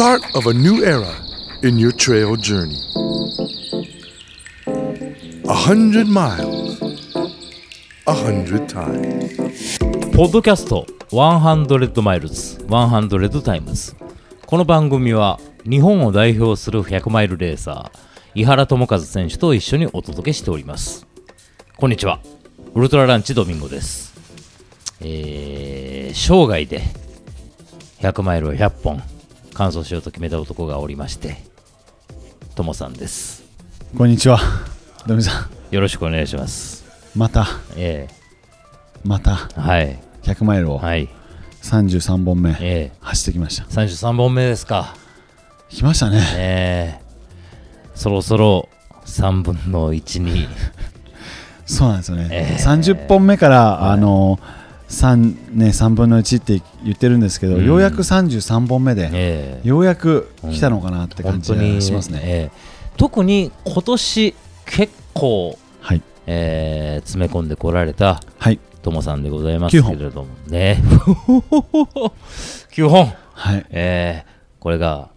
start of a new era in your trail journey. A hundred miles, a hundred times. ポッドキャスト100 Miles 100 Times この番組は日本を代表する100マイルレーサー井原智和選手と一緒にお届けしておりますこんにちはウルトラランチドミンゴですえー、生涯で100マイルを100本完走しようと決めた男がおりましてともさんです。こんにちは。ドミさん、よろしくお願いします。また、えまた、えはい。100マイルを。はい。33本目、ええ。走ってきました。33本目ですか。来ましたね。え。ーそろそろ3分の1に、そうなんですよね。ええ。30本目から、はい。あの3、ね、3分の1って言ってるんですけど、うんようやく33本目で、えーようやく来たのかなって感じがしますね。えー特に今年結構、はい。えー詰め込んでこられたはい。ともさんでございますけれどもね9本、はい。えーこれが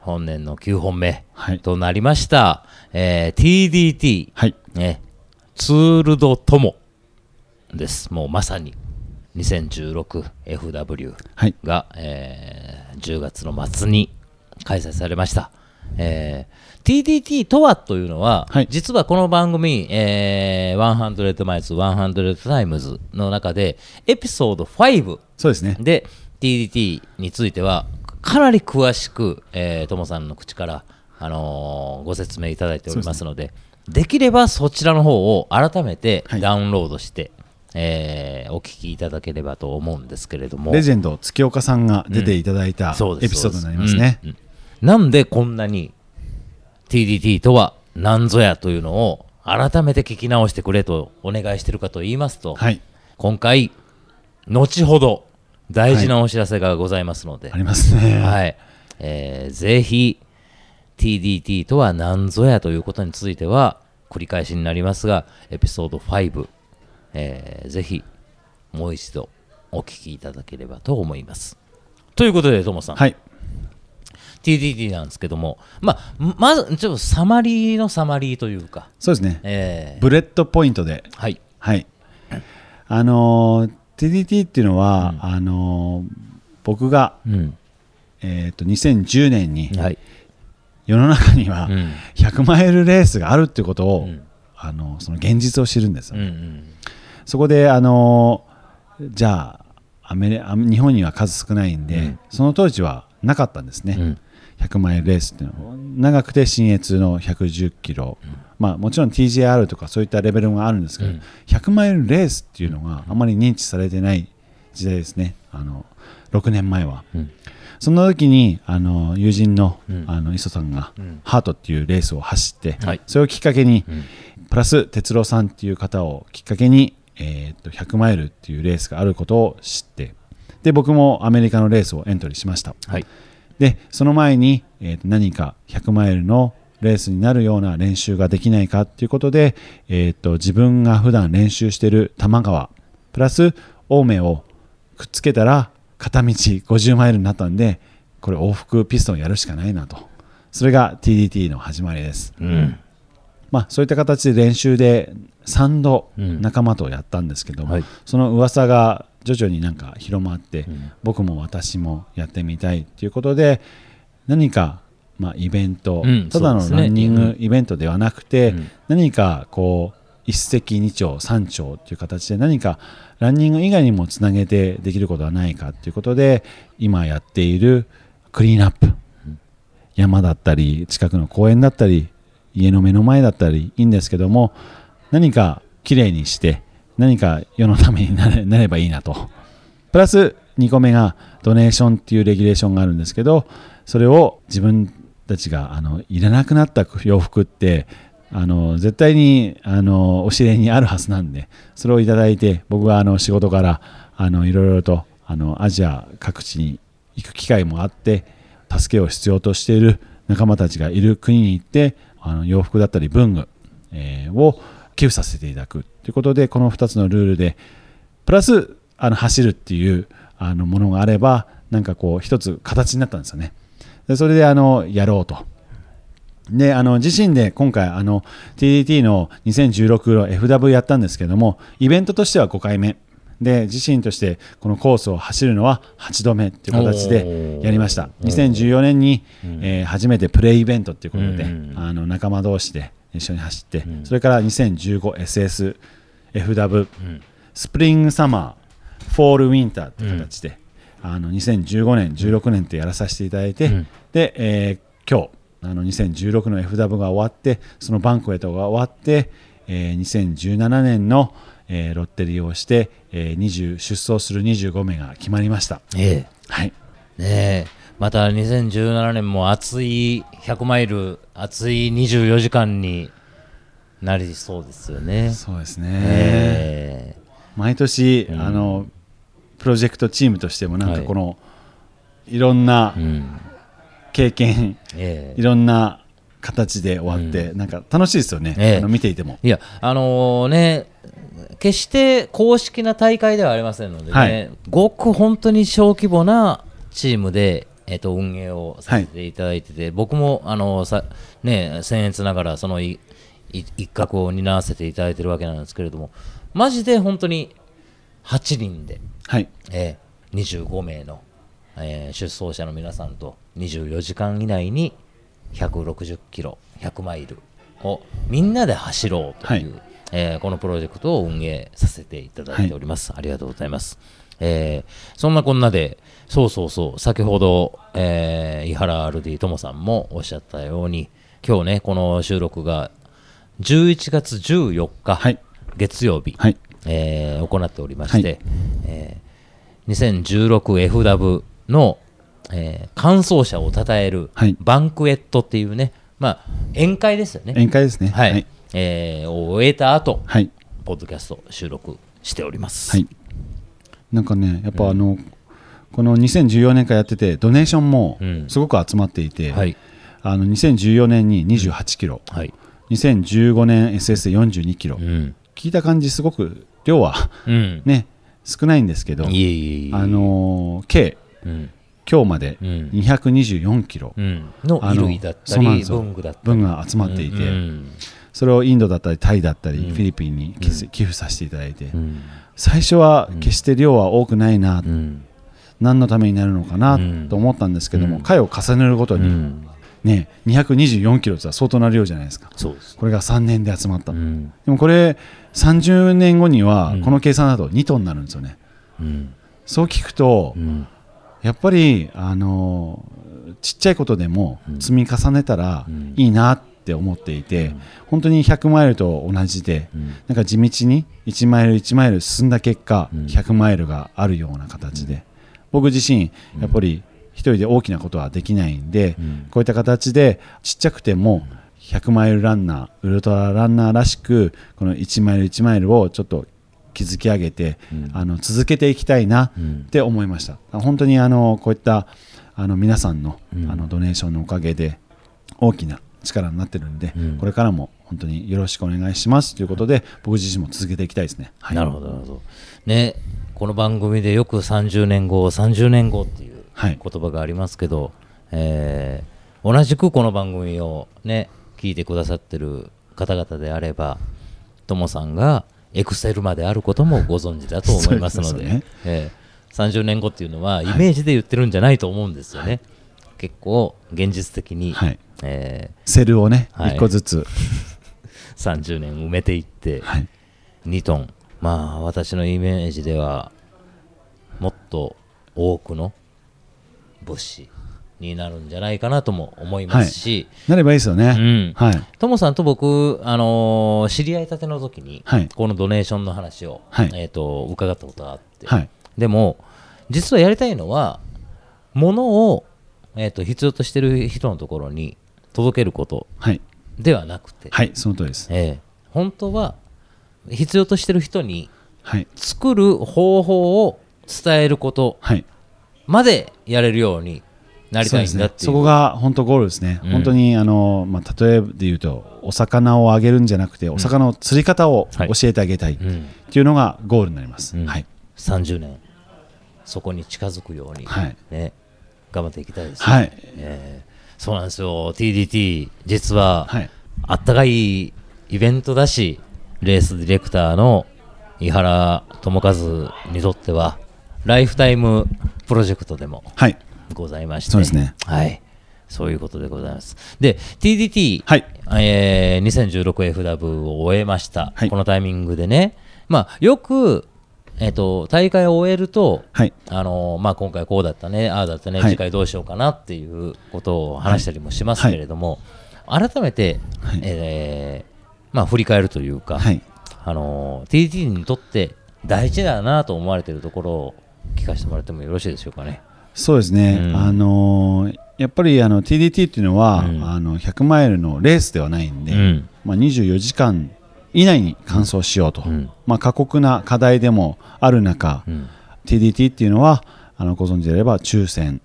本年の9本目はい。となりました、えー TDT はい。ね、ツールドトモです。もうまさに 2016FW はい。が、えー10月の末に開催されました。えー TDT とはというのは、はい実はこの番組、えー、100マイルズ100タイムズの中でエピソード5そうですね。で TDT についてはかなり詳しく、えー、ともさんの口から、あのーご説明いただいておりますのでできればそちらの方を改めてはいダウンロードして、えーお聞きいただければと思うんですけれども。レジェンド、月岡さんが出ていただいたそうですエピソードになりますね。そうん。うん。なんでこんなに TDT とは何ぞやというのを改めて聞き直してくれとお願いしてるかと言いますと、はい。今回後ほど大事なお知らせがございますので、ありますね。はい、えーぜひ TDT とは何ぞやということについては繰り返しになりますがエピソード5、えーぜひもう一度お聞きいただければと思います。ということでともさん、はい。TDT なんですけどもまあまずちょっとサマリーのサマリーというか、そうですね。えー。ブレッドポイントで。はい。はい。あのー TDT っていうのは、あのー僕が、うん。えー、と2010年にはい。世の中にはうん。100マイルレースがあるっていうことを、うん。あのその現実を知るんですよ、うんうんそこで、あのーじゃあアメリア日本には数少ないんで、うん。その当時はなかったんですね、うん。100マイルレースっていうの。は長くて新越の110キロ、まあ、もちろん TJR とかそういったレベルがあるんですけど、うん。100マイルレースっていうのがあまり認知されてない時代ですね。あの6年前は、うん。その時にあの友人の,、うん。あの磯さんが、うん。ハートっていうレースを走って、はい。それをきっかけに、うん。プラス哲郎さんっていう方をきっかけに、えーっと100マイルっていうレースがあることを知ってで僕もアメリカのレースをエントリーしました。はい。でその前に、えーと何か100マイルのレースになるような練習ができないかっていうことで、えー、と自分が普段練習している多摩川プラス青梅をくっつけたら片道50マイルになったんでこれ往復ピストンやるしかないなと。それが TDT の始まりです、うんまあ、そういった形で練習で3度うん。仲間とやったんですけども、はい。その噂が徐々になんか広まって、ん。僕も私もやってみたいっていうことで何か、まあ、イベント、うんただのランニングイベントではなくて、うん。何かこう一石二鳥三鳥っていう形で何かランニング以外にもつなげてできることはないかっていうことで今やっているクリーンアップ、山だったり近くの公園だったり家の目の前だったりいいんですけども何かきれいにして何か世のためになれなればいいなと。プラス2個目がドネーションっていうレギュレーションがあるんですけどそれを自分たちがあのいらなくなった洋服ってあの絶対にあのお知り合いにあるはずなんでそれをいただいて僕はあの仕事からあのいろいろとあのアジア各地に行く機会もあって助けを必要としている仲間たちがいる国に行ってあの洋服だったり文具、えーを寄付させていただくということでこの2つのルールでプラスあの走るっていうあのものがあればなんかこう一つ形になったんですよねでそれであのやろうと。であの自身で今回あの TDT の2016の FW やったんですけどもイベントとしては5回目で自身としてこのコースを走るのは8度目という形でやりました。2014年に、えー初めてプレイイベントということで、うん。あの仲間同士で一緒に走って、それから 2015SSFW、Spring Summer Fall Winter という形で、あの2015年16年とやらさせていただいて、うん。で、えー今日あの2016の FW が終わってそのバンケットが終わって、えー2017年の、えー lottery をして、えー20出走する25名が決まりました。えはい、えねえ。また2017年も熱い100マイル熱い24時間になりそうですよね。そうですね、え毎年、あのプロジェクトチームとしてもなんはいかこの、い、ろんなえうん。経験、ええ。いろんな形で終わって、なんか楽しいですよね、ええ。あの見ていても。いや、あのね、決して公式な大会ではありませんのでね、はい。ごく本当に小規模なチームで、えっと運営をさせていただいてて、僕もあのさ、ね、僭越ながらそのいい一角を担わせていただいてるわけなんですけれども、マジで本当に8人で、はい、えー25名の、えー出走者の皆さんと24時間以内に160キロ100マイルをみんなで走ろうという、はい。えーこのプロジェクトを運営させていただいております、ありがとうございます、えーそんなこんなでそうそうそう先ほど、えー井原 RD ともさんもおっしゃったように今日ねこの収録が11月14日、はい。月曜日、はい、えー行っておりまして、はい。えー 2016FW の、えー完走者を称えるはい。バンクエットっていうね、まあ、宴会ですよね、宴会ですね。はい。はい、えーを終えた後、はい。ポッドキャスト収録しております。はい、なんかね、やっぱあの、この2014年からやってて、ドネーションもうん。すごく集まっていて、はい。あの2014年に28キロ、はい。2015年 SS で42キロ、うん。聞いた感じ、すごく量はうん。ね、少ないんですけど、いえいえいえあのー計、うん今日までうん。224キロ、うん。の衣類だったり文具だったり。分が集まっていて、うんそれをインドだったりタイだったり、うん。フィリピンに寄付させていただいて、うん。最初は決して量は多くないな、うん。何のためになるのかなうん。と思ったんですけども、うん。回を重ねるごとに、うん。ね、224キロって相当な量じゃないですか。これが3年で集まった、うん。でもこれ30年後にはうん。この計算だと2トンになるんですよね、うん。そう聞くと、うんやっぱり、あのーちっちゃいことでもうん。積み重ねたらうん。いいなって思っていて、本当に100マイルと同じで、うん。なんか地道に1マイル1マイル進んだ結果、うん。100マイルがあるような形で、僕自身、やっぱり一人で大きなことはできないんで、うん。こういった形でちっちゃくても100マイルランナー、ウルトラランナーらしく、この1マイル1マイルをちょっと築き上げて、うんあの続けていきたいなうんって思いました。本当にあのこういったあの皆さんの,、うんあのドネーションのおかげで大きな力になってるんで、うんこれからも本当によろしくお願いしますということで、僕自身も続けていきたいですね。はい、なるほど、なるほど。ね、この番組でよく30年後、30年後っていうはい言葉がありますけど、えー同じくこの番組をね、聞いてくださってる方々であれば、ともさんがエクセルまであることもご存知だと思いますので、ね。えー30年後っていうのはイメージで言ってるんじゃないと思うんですよね。結構現実的に、はい。えセルをね、はい。一個ずつ、ー30年埋めていって、はい、2トン。まあ私のイメージではもっと多くの物資になるんじゃないかなとも思いますし、なればいいですよね。うん。はい、ともさんと僕、あのー知り合いたての時に、はい。このドネーションの話を、はい。えー、と伺ったことがあって、はい、でも実はやりたいのは物を、えー、と必要としてる人のところに届けることはい、ではなくて、はい、その通りです。ええ。本当は必要としてる人にはい、作る方法を伝えることはい、までやれるようになりたいんだってねそこが本当ゴールですね、うん。本当にあの、まあ、例えで言うとお魚をあげるんじゃなくてお魚の釣り方をはい教えてあげたいっうんていうのがゴールになります、うん。はい、30年そこに近づくように、はい。ね頑張っていきたいですね。はい。えーそうなんですよ、TDT、実は、はい。あったかいイベントだし、レースディレクターの井原智和にとっては、ライフタイムプロジェクトでもはいございまして、そうですね。はい、そういうことでございます。で、TDT、はい。えー 2016FW を終えました、はい。このタイミングでね、まあ、よく、えっと大会を終えると、はい。あのまあ、今回こうだったね、ああだったね、はい。次回どうしようかなっていうことを話したりもしますけれども、改めて、はい。えーまあ、振り返るというか、はい。あの TDT にとって大事だなと思われているところを聞かせてもらってもよろしいでしょうかね。そうですね、うん。あのーやっぱりあの TDT っていうのは、うん。あの100マイルのレースではないんで、うん。まあ、24時間以内に完走しようと、うん。まあ、過酷な課題でもある中、うん。TDT っていうのはあのご存知であれば抽選、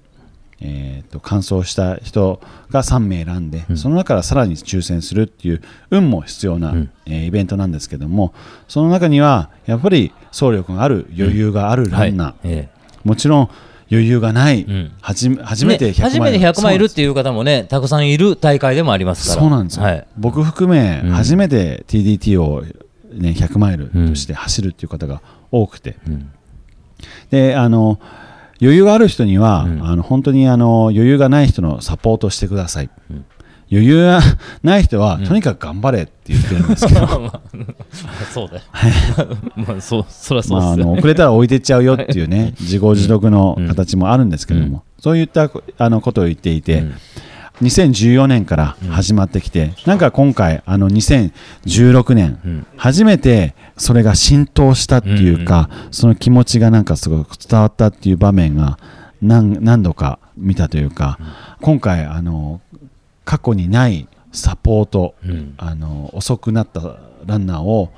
えー、と完走した人が3名選んで、うん。その中からさらに抽選するっていう運も必要な、うん。えーイベントなんですけどもその中にはやっぱり走力がある余裕があるランナー、はい。え。もちろん余裕がない、うん。はじ初めてね100マイル、初めて100マイルっていう方もね、たくさんいる大会でもありますから。そうなんですよ、はい。僕含め、うん。初めて TDT を、ね、100マイルとして走るっていう方が多くて、うん。であの余裕がある人には、うん。あの本当にあの余裕がない人のサポートしてください、うん余裕がない人は、うん。とにかく頑張れって言ってるんですけど、まあそうだよ。まあ、そう、そりゃそうまあ、あですよ。の遅れたら置いてっちゃうよっていうね 自業自得の形もあるんですけども、うん。そういったあのことを言っていて、うん。2014年から始まってきて、なんか今回あの2016年、うん。初めてそれが浸透したっていうか、その気持ちがなんかすごく伝わったっていう場面が何何度か見たというか、今回あの過去にないサポート、うん。あの遅くなったランナーを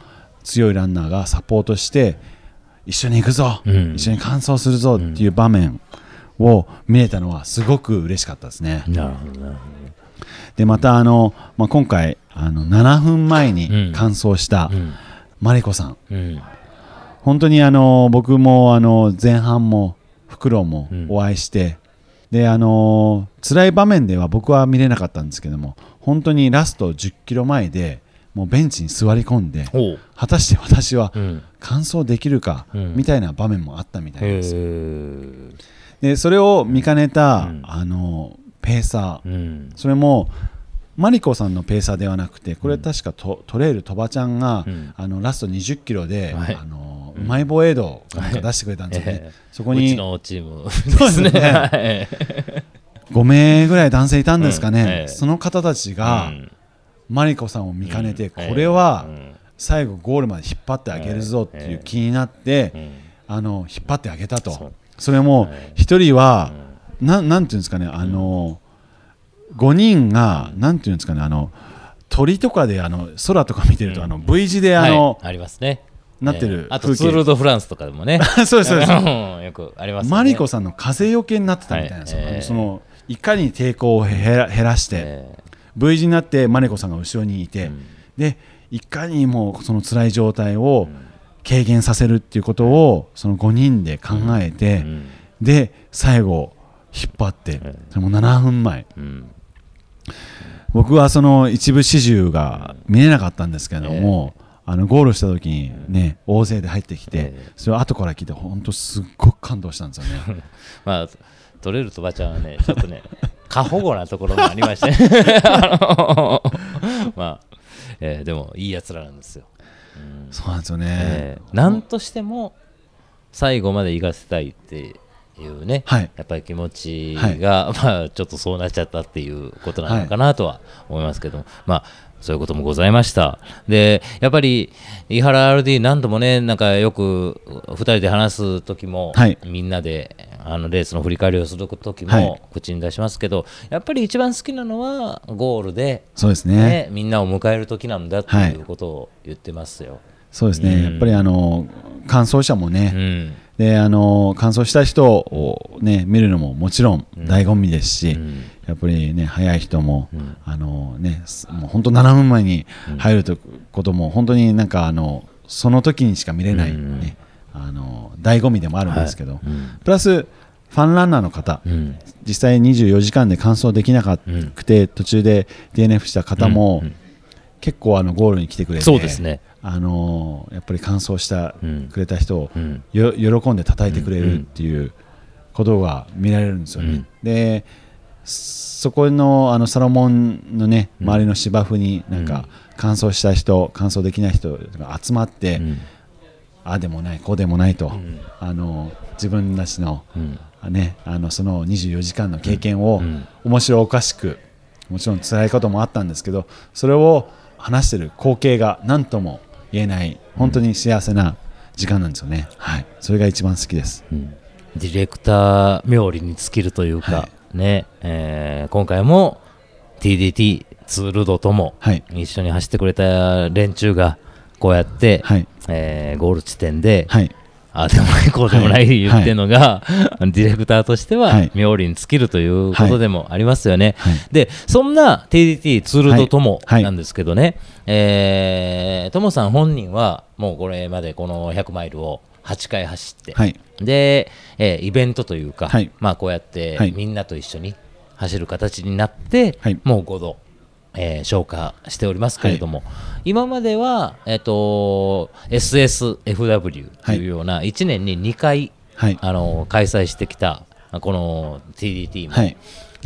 強いランナーがサポートして一緒に行くぞ、うん。一緒に完走するぞっていう場面を見れたのはすごく嬉しかったですね。なるほど、でまたあの、まあ、今回あの7分前に完走したマリコさん、うん。本当にあの僕もあの前半もフクロウもうん。お会いして、であの辛い場面では僕は見れなかったんですけども本当にラスト10キロ前でもうベンチに座り込んで。果たして私はうん。完走できるか、うん。みたいな場面もあったみたいへですー。でそれを見かねた、うん。あのペーサー、うん。それもマリコさんのペーサーではなくてこれ確かト,、トレイル鳥羽ちゃんが、うん。あのラスト20キロで、はい。あのうまい棒エイドなんか出してくれたんですよ。ね、ええ。そこに。うちのチーム。そうですね。はい5名ぐらい男性いたんですかね、うん。ええ。その方たちが、うん。マリコさんを見かねて、うん。これはうん。最後ゴールまで引っ張ってあげるぞっていう気になって、うん。あの引っ張ってあげたと。それもええ。一人は、なん。なんていうんですかねあの、5人がなんていうんですかねあの鳥とかであの空とか見てると、あの V 字であの、はい。ありますねなってるええあとツール・ド・フランスとかでもね。そうですそう。ですうん。よくありますよね。マリコさんの風よけになってたみたいなはいええそのいかに抵抗を減ら減らして、え V 字になってマリコさんが後ろにいて、ん。でいかにもその辛い状態を軽減させるっていうことをその5人で考えて、えうん。で最後引っ張って、えそれも7分前。うん。僕はその一部始終が見れなかったんですけども、あのゴールした時にね、大勢で入ってきて、ええ。それを後から聞いて本当すっごく感動したんですよね。まあ取れるとばちゃんはねちょっとね 過保護なところもありまして。まあ、えーでもいいやつらなんですよ。そうなんですよね。えーなんとしても最後まで行かせたいっていうね、はい。やっぱり気持ちが、まあ、ちょっとそうなっちゃったっていうことなのかなとは思いますけども、まあ、そういうこともございました。で、やっぱり、井原 RD 何度もね、なんかよく2人で話す時も、はいみんなであのレースの振り返りをする時はいも口に出しますけど、やっぱり一番好きなのはゴールで、そうですね。ね、みんなを迎える時なんだっていうことを言ってますよ。そうですね。うんやっぱりあの感想者もね、うんであの感想した人をね見るのももちろん醍醐味ですし、うんやっぱりね早い人も、ん。あのねすもう本当7分前に入るとことも本当になんかあのその時にしか見れない、ねうんあの醍醐味でもあるんですけど、はい。うん。プラスファンランナーの方、うん。実際24時間で完走できなくて、途中で DNF した方も、結構あのゴールに来てくれてそうですね。あのーやっぱり完走した、うんくれた人を喜んで叩いてくれるっていうことが見られるんですよね。うん。でそこのあのサロモンのねうん。周りの芝生になんか完走した人完走できない人が集まって、うん。ああでもないこうでもないと、ん。あの自分たちの,、うん。ね、あのその24時間の経験をうん。面白おかしくもちろん辛いこともあったんですけどそれを話してる光景が何とも言えない本当に幸せな時間なんですよね、はい、それが一番好きです。ディレクター冥利に尽きるというか、はね、えー今回も TDT ツールドともはい。一緒に走ってくれた連中がこうやって、はい。えーゴール地点で、はい。ああでもないこうでもないはい。言ってるのが、ディレクターとしてははい。冥利に尽きるということでもありますよね。はい。でそんな TDT ツールドともはい。なんですけどね、えーともさん本人はもうこれまでこの100マイルを8回走って、はい。で、えーイベントというか、はい。まあ、こうやってはい。みんなと一緒に走る形になって、はい。もう5度、えー消化しておりますけれども、今までは、えー、と SSFW というような1年に2回、はい。あの開催してきたこの TDT も、はい。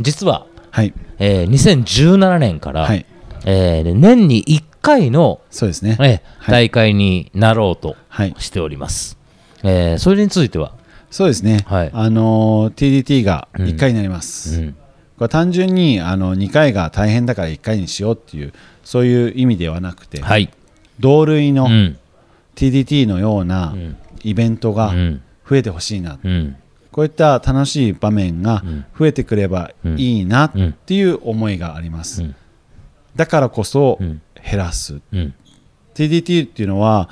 実は、はい。えー2017年から、はい。えー年に1回の、そうですね、えーはい。大会になろうとはい。しております。えーそれについては、そうですね、はい。あのー TDT が1回になります、うん。これは単純にあの2回が大変だから1回にしようっていうそういう意味ではなくて、はい、同類のうん。TDT のようなうん。イベントがうん。増えてほしいな、うん。こういった楽しい場面が増えてくればいいなっていう思いがあります、うん。だからこそうん。減らす、うん。TDT っていうのは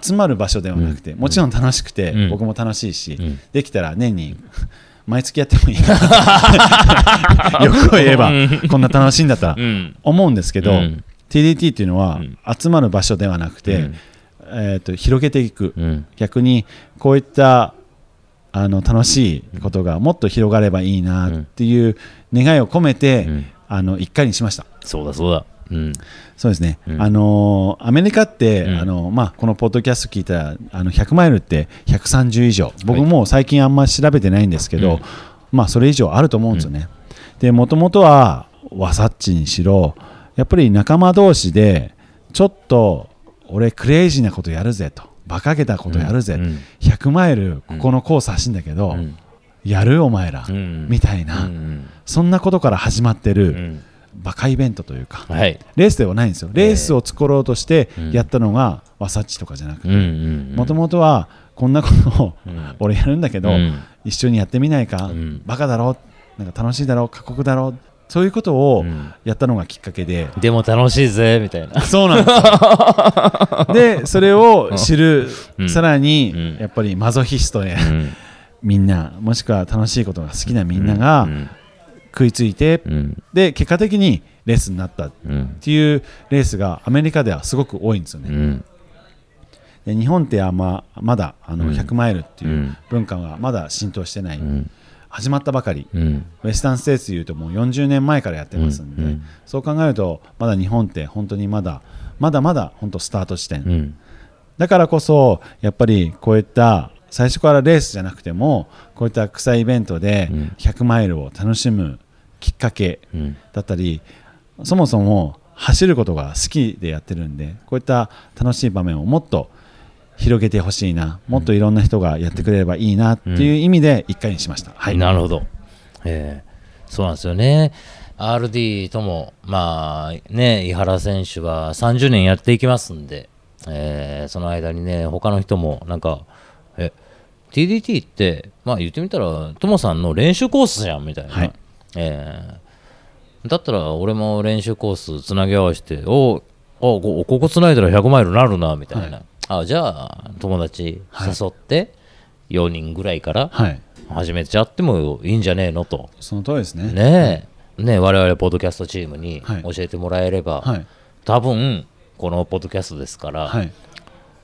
集まる場所ではなくて、もちろん楽しくて、うん。僕も楽しいし、ん。できたら年に毎月やってもいい。なよく言えばこんな楽しいんだったらうん。思うんですけど、うん。TDT っていうのはん。集まる場所ではなくて、うん。えー、と広げていく、うん。逆にこういったあの楽しいことがもっと広がればいいなっていう願いを込めて、うん。あの1回にしました。そうだそうだうん。そうですね、うん。あのーアメリカって、うん。あのまあ、このポッドキャスト聞いたらあの100マイルって130以上。僕も最近あんまり調べてないんですけど、うん。まあ、それ以上あると思うんですよね。でもともとはワサッチにしろやっぱり仲間同士でちょっと俺クレイジーなことやるぜと馬鹿げたことやるぜ、うん。100マイルここのコース走んだけど、うん。やるお前ら、うん。みたいな、うん。そんなことから始まってる、うんバカイベントというか、はい。レースではないんですよ。レースを作ろうとしてうん。やったのがワサッチとかじゃなくて。もともとはこんなことをうん。俺やるんだけど、うん。一緒にやってみないか、うん。バカだろなんか楽しいだろ過酷だろそういうことをうん。やったのがきっかけで、でも楽しいぜみたいな。そうなんですよ。でそれを知る、うん。さらに、うん。やっぱりマゾヒストや、うん。みんなもしくは楽しいことが好きなみんながうん食いついて、うん。で結果的にレースになったっうん。ていうレースがアメリカではすごく多いんですよね。うん。で日本ってあんままだあのうん。100マイルっていううん。文化がまだ浸透してない、うん。始まったばかり、うん。ウェスタンステーツでいうともう40年前からやってますんで、そう考えるとまだ日本って本当にまだまだまだ本当スタート地点、うん。だからこそやっぱりこういった最初からレースじゃなくてもこういった草イベントでうん。100マイルを楽しむきっかけうん。だったりそもそも走ることが好きでやってるんでこういった楽しい場面をもっと広げてほしいなもっといろんな人がやってくれればいいなっていう意味で1回にしました、はい、なるほど、えーそうなんですよね。RD ともまあね井原選手は30年やっていきますんで、えーその間にね他の人もなんかえ TDT ってまあ言ってみたらトモさんの練習コースじゃんみたいな、はい。えーだったら俺も練習コースつなぎ合わせておおこここつないだら100マイルなるなみたいな、あじゃあ友達誘って4人ぐらいからはい、始めちゃってもいいんじゃねえのと。その通りですね。ねえ。ねえ我々ポッドキャストチームにはい。教えてもらえれば、はい。多分このポッドキャストですから、はい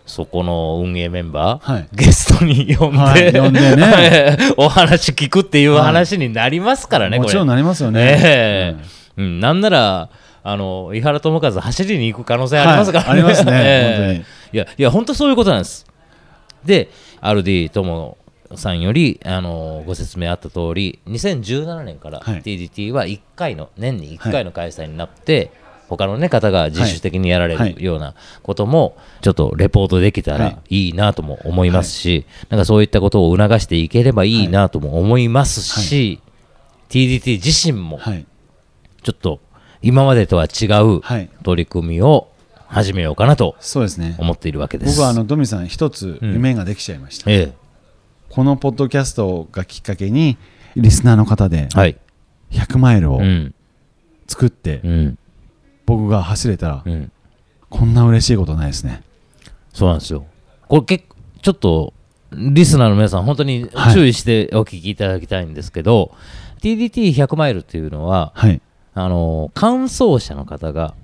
そこの運営メンバー、はい。ゲストに呼んで、はい呼んでね。お話聞くっていう話になりますからね、これもちろんなりますよね。ええ。うん、なんならあの井原智和走りに行く可能性ありますからね、はいありますね。ええ。いやいや本当そういうことなんです。で RD 友さんよりあのご説明あった通り2017年からはい。TDT は1回の年に1回の開催になって、他の、ね、方が自主的にやられはいるようなこともちょっとレポートできたはらいいなとも思いますし、なんかそういったことを促していければいいなとも思いますし、TDT 自身もはい。ちょっと今までとは違うはい。取り組みを始めようかなとそうですね。思っているわけです。僕はあのドミさん一つ夢ができちゃいました。えこのポッドキャストがきっかけにリスナーの方でえ、はい。100マイルをうん。作ってうん。僕が走れたらうん。こんな嬉しいことないですね。そうなんですよ。これ結構、ちょっと、リスナーの皆さん、本当にはい注意してお聞きいただきたいんですけど、TDT100 マイルっていうのは、はい。あの、完走者の方が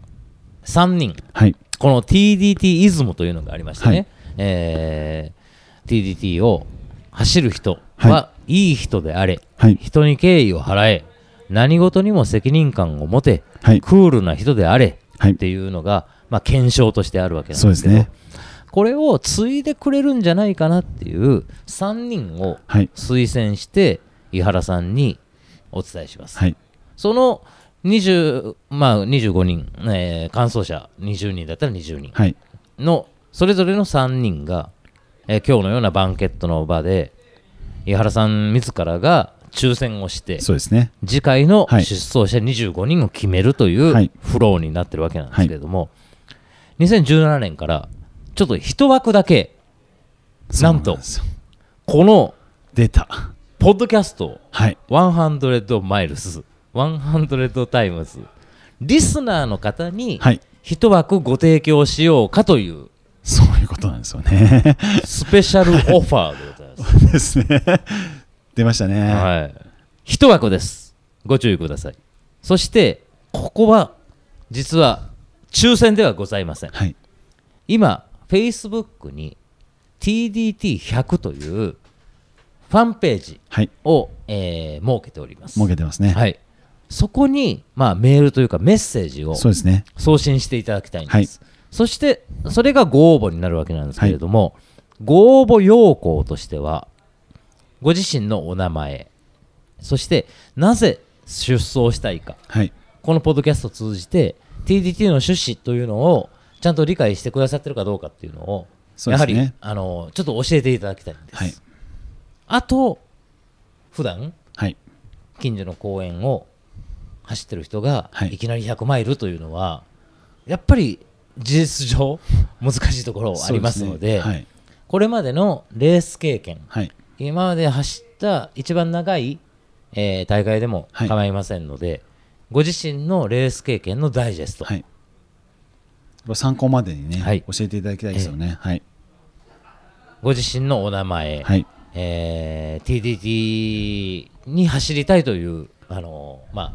3人、はい。この TDT イズムというのがありましてね、はいえー TDT を走る人ははいい人であれ、はい。人に敬意を払え、何事にも責任感を持て、はい。クールな人であれはいっていうのが、まあ、検証としてあるわけなんですけど、ね。これを継いでくれるんじゃないかなっていう3人をはい。推薦して、井原さんにお伝えします。はい。その20、まあ、25人、えー、完走者20人だったら20人はい。のそれぞれの3人が、えー今日のようなバンケットの場で井原さん自らが抽選をしてそうですね。次回のはい出走者25人を決めるといはいうフローになってるわけなんですけれども、2017年からちょっと一枠だけなんとこの出た。ポッドキャストはい。100 Miles 100 Timesリスナーの方にはい。一枠ご提供しようかというそういうことなんですよね。スペシャルオファーでございます。ですね。出ましたね。はい。一枠です。ご注意ください。そして、ここは、実は、抽選ではございません。はい。今、Facebook に TDT100 というファンページはい。を、えー設けております。設けてますね。はい。そこに、まあ、メールというかメッセージを。送信していただきたいんです。はいそして、それがご応募になるわけなんですけれども、ご応募要項としては、ご自身のお名前、そして、なぜ出走したいか、はい。このポッドキャストを通じて、TDT の趣旨というのを、ちゃんと理解してくださってるかどうかっていうのを、やはり、あの、ちょっと教えていただきたいんです。はい。あと、普段はい。近所の公園を走ってる人が、はいいきなり100マイルというのは、やっぱり事実上難しいところありますので、ねはい。これまでのレース経験、はい。今まで走った一番長い、えー大会でもはい構いませんので、ご自身のレース経験のダイジェスト、はい。参考までにね、はい教えていただきたいですよね。はい。ご自身のお名前、はい。えー TDT に走りたいという、あのーまあ、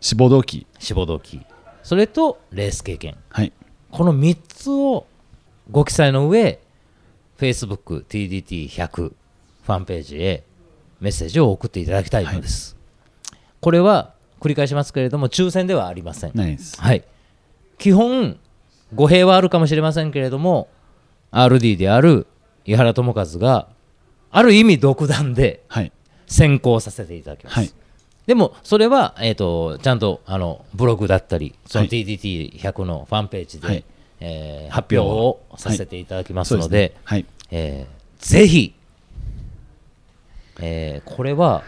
志望動機。志望動機、それとレース経験、はい。この3つをご記載の上、Facebook TDT100 ファンページへメッセージを送っていただきたいのです。これは繰り返しますけれども、抽選ではありません。はい。基本、語弊はあるかもしれませんけれども、RD である井原智和が、ある意味独断ではい。先行させていただきます。はい。でも、それは、えー、とちゃんとあのブログだったり、そのはい TDT100 のファンページで、はいえー発表をさせていただきますので、すねはい。えーぜひ、えーこれは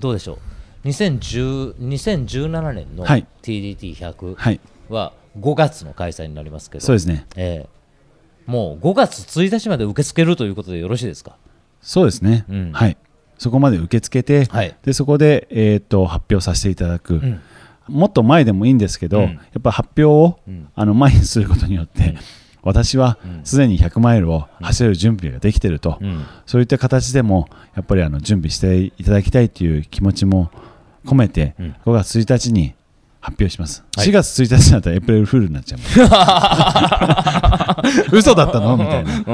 どうでしょう、2010 2017年のはい TDT100 はい。は5月の開催になりますけど、そうですね。えーもう5月1日まで受け付けるということでよろしいですか？そうですね。うんはい。そこまで受け付けて、はいでそこで、えー、と発表させていただく、んもっと前でもいいんですけど、うんやっぱ発表を、うんあの前にすることによって、私はすでに100マイルを走れる準備ができていると、うん。そういった形でもやっぱりあの準備していただきたいという気持ちも込めて、うん。5月1日に発表します。はい。4月1日だったらエイプリルフールになっちゃう。嘘だったの？みたいな。うん。で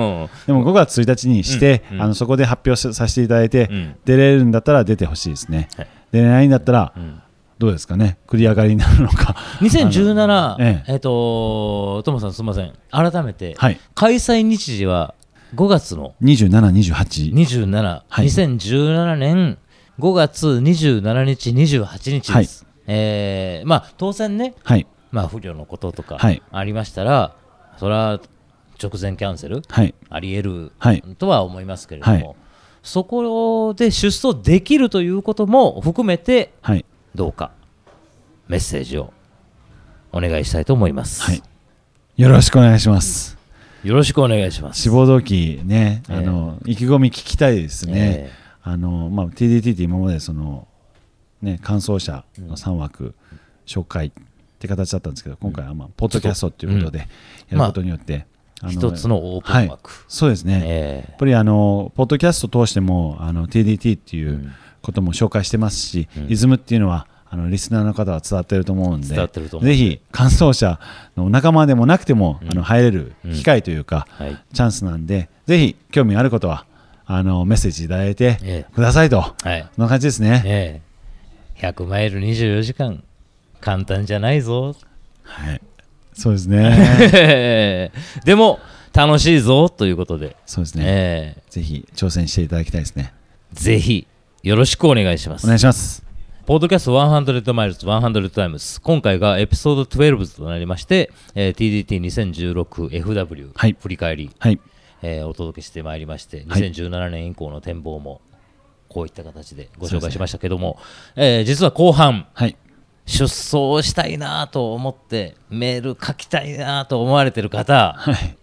も5月1日にして、うんうん。あのそこで発表しさせていただいて、うん。出れるんだったら出てほしいですね。はい。出れないんだったら、んどうですかね？繰り上がりになるのか。2017、ええっ、と、トモさんすみません。改めて、はい開催日時は5月の？27、28。27、はい2017年5月27日、28日です。えーまあ、当然ね、はい。まあ、不慮のこととかはいありましたら、それは直前キャンセルはい。あり得るはいとは思いますけれども、はいそこで出走できるということも含めて、はい。どうかメッセージをお願いしたいと思います。はい。よろしくお願いします。よろしくお願いします。志望動機ね、ええあの意気込み聞きたいですね。えあのまあ TDT って今までそのね感想者の3枠紹介って形だったんですけど、今回はまあポッドキャストっていうことでやることによって、一つのオープンはい枠。そうですね。えやっぱりあのポッドキャスト通してもあの TDT っていうことも紹介してますし、イズムっていうのはあのリスナーの方は伝わってると思うんで伝わってると思うぜひ感想者の仲間でもなくても、あの入れる機会というか、はい。チャンスなんでぜひ興味あることはあのメッセージいただいてええ。くださいと、はい。そんな感じですね。ええ。100マイル24時間、簡単じゃないぞ。はい、そうですね。でも、楽しいぞということで、そうですね、ええ。ぜひ挑戦していただきたいですね。ぜひ、よろしくお願いします。お。願いします。ポッドキャスト100 Miles 100 Times。今回がエピソード12となりまして、えー TDT2016FW、はい。振り返り、はい、えーお届けしてまいりまして、はい。2017年以降の展望もこういった形でご紹介しましたけども、えー実は後半はい、出走したいなと思ってメール書きたいなと思われてる方はい、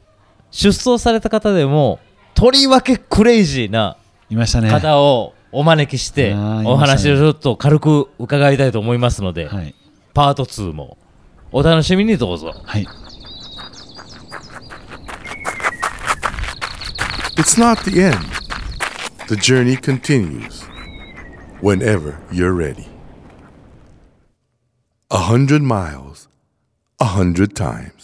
出走された方でもとりわけクレイジーないましたね。方をお招きしてお話をちょっと軽く伺いたいと思いますので、はい、パート2もお楽しみにどうぞ。はい、It's not the end. The journey continues whenever you're ready. A hundred miles, a hundred times.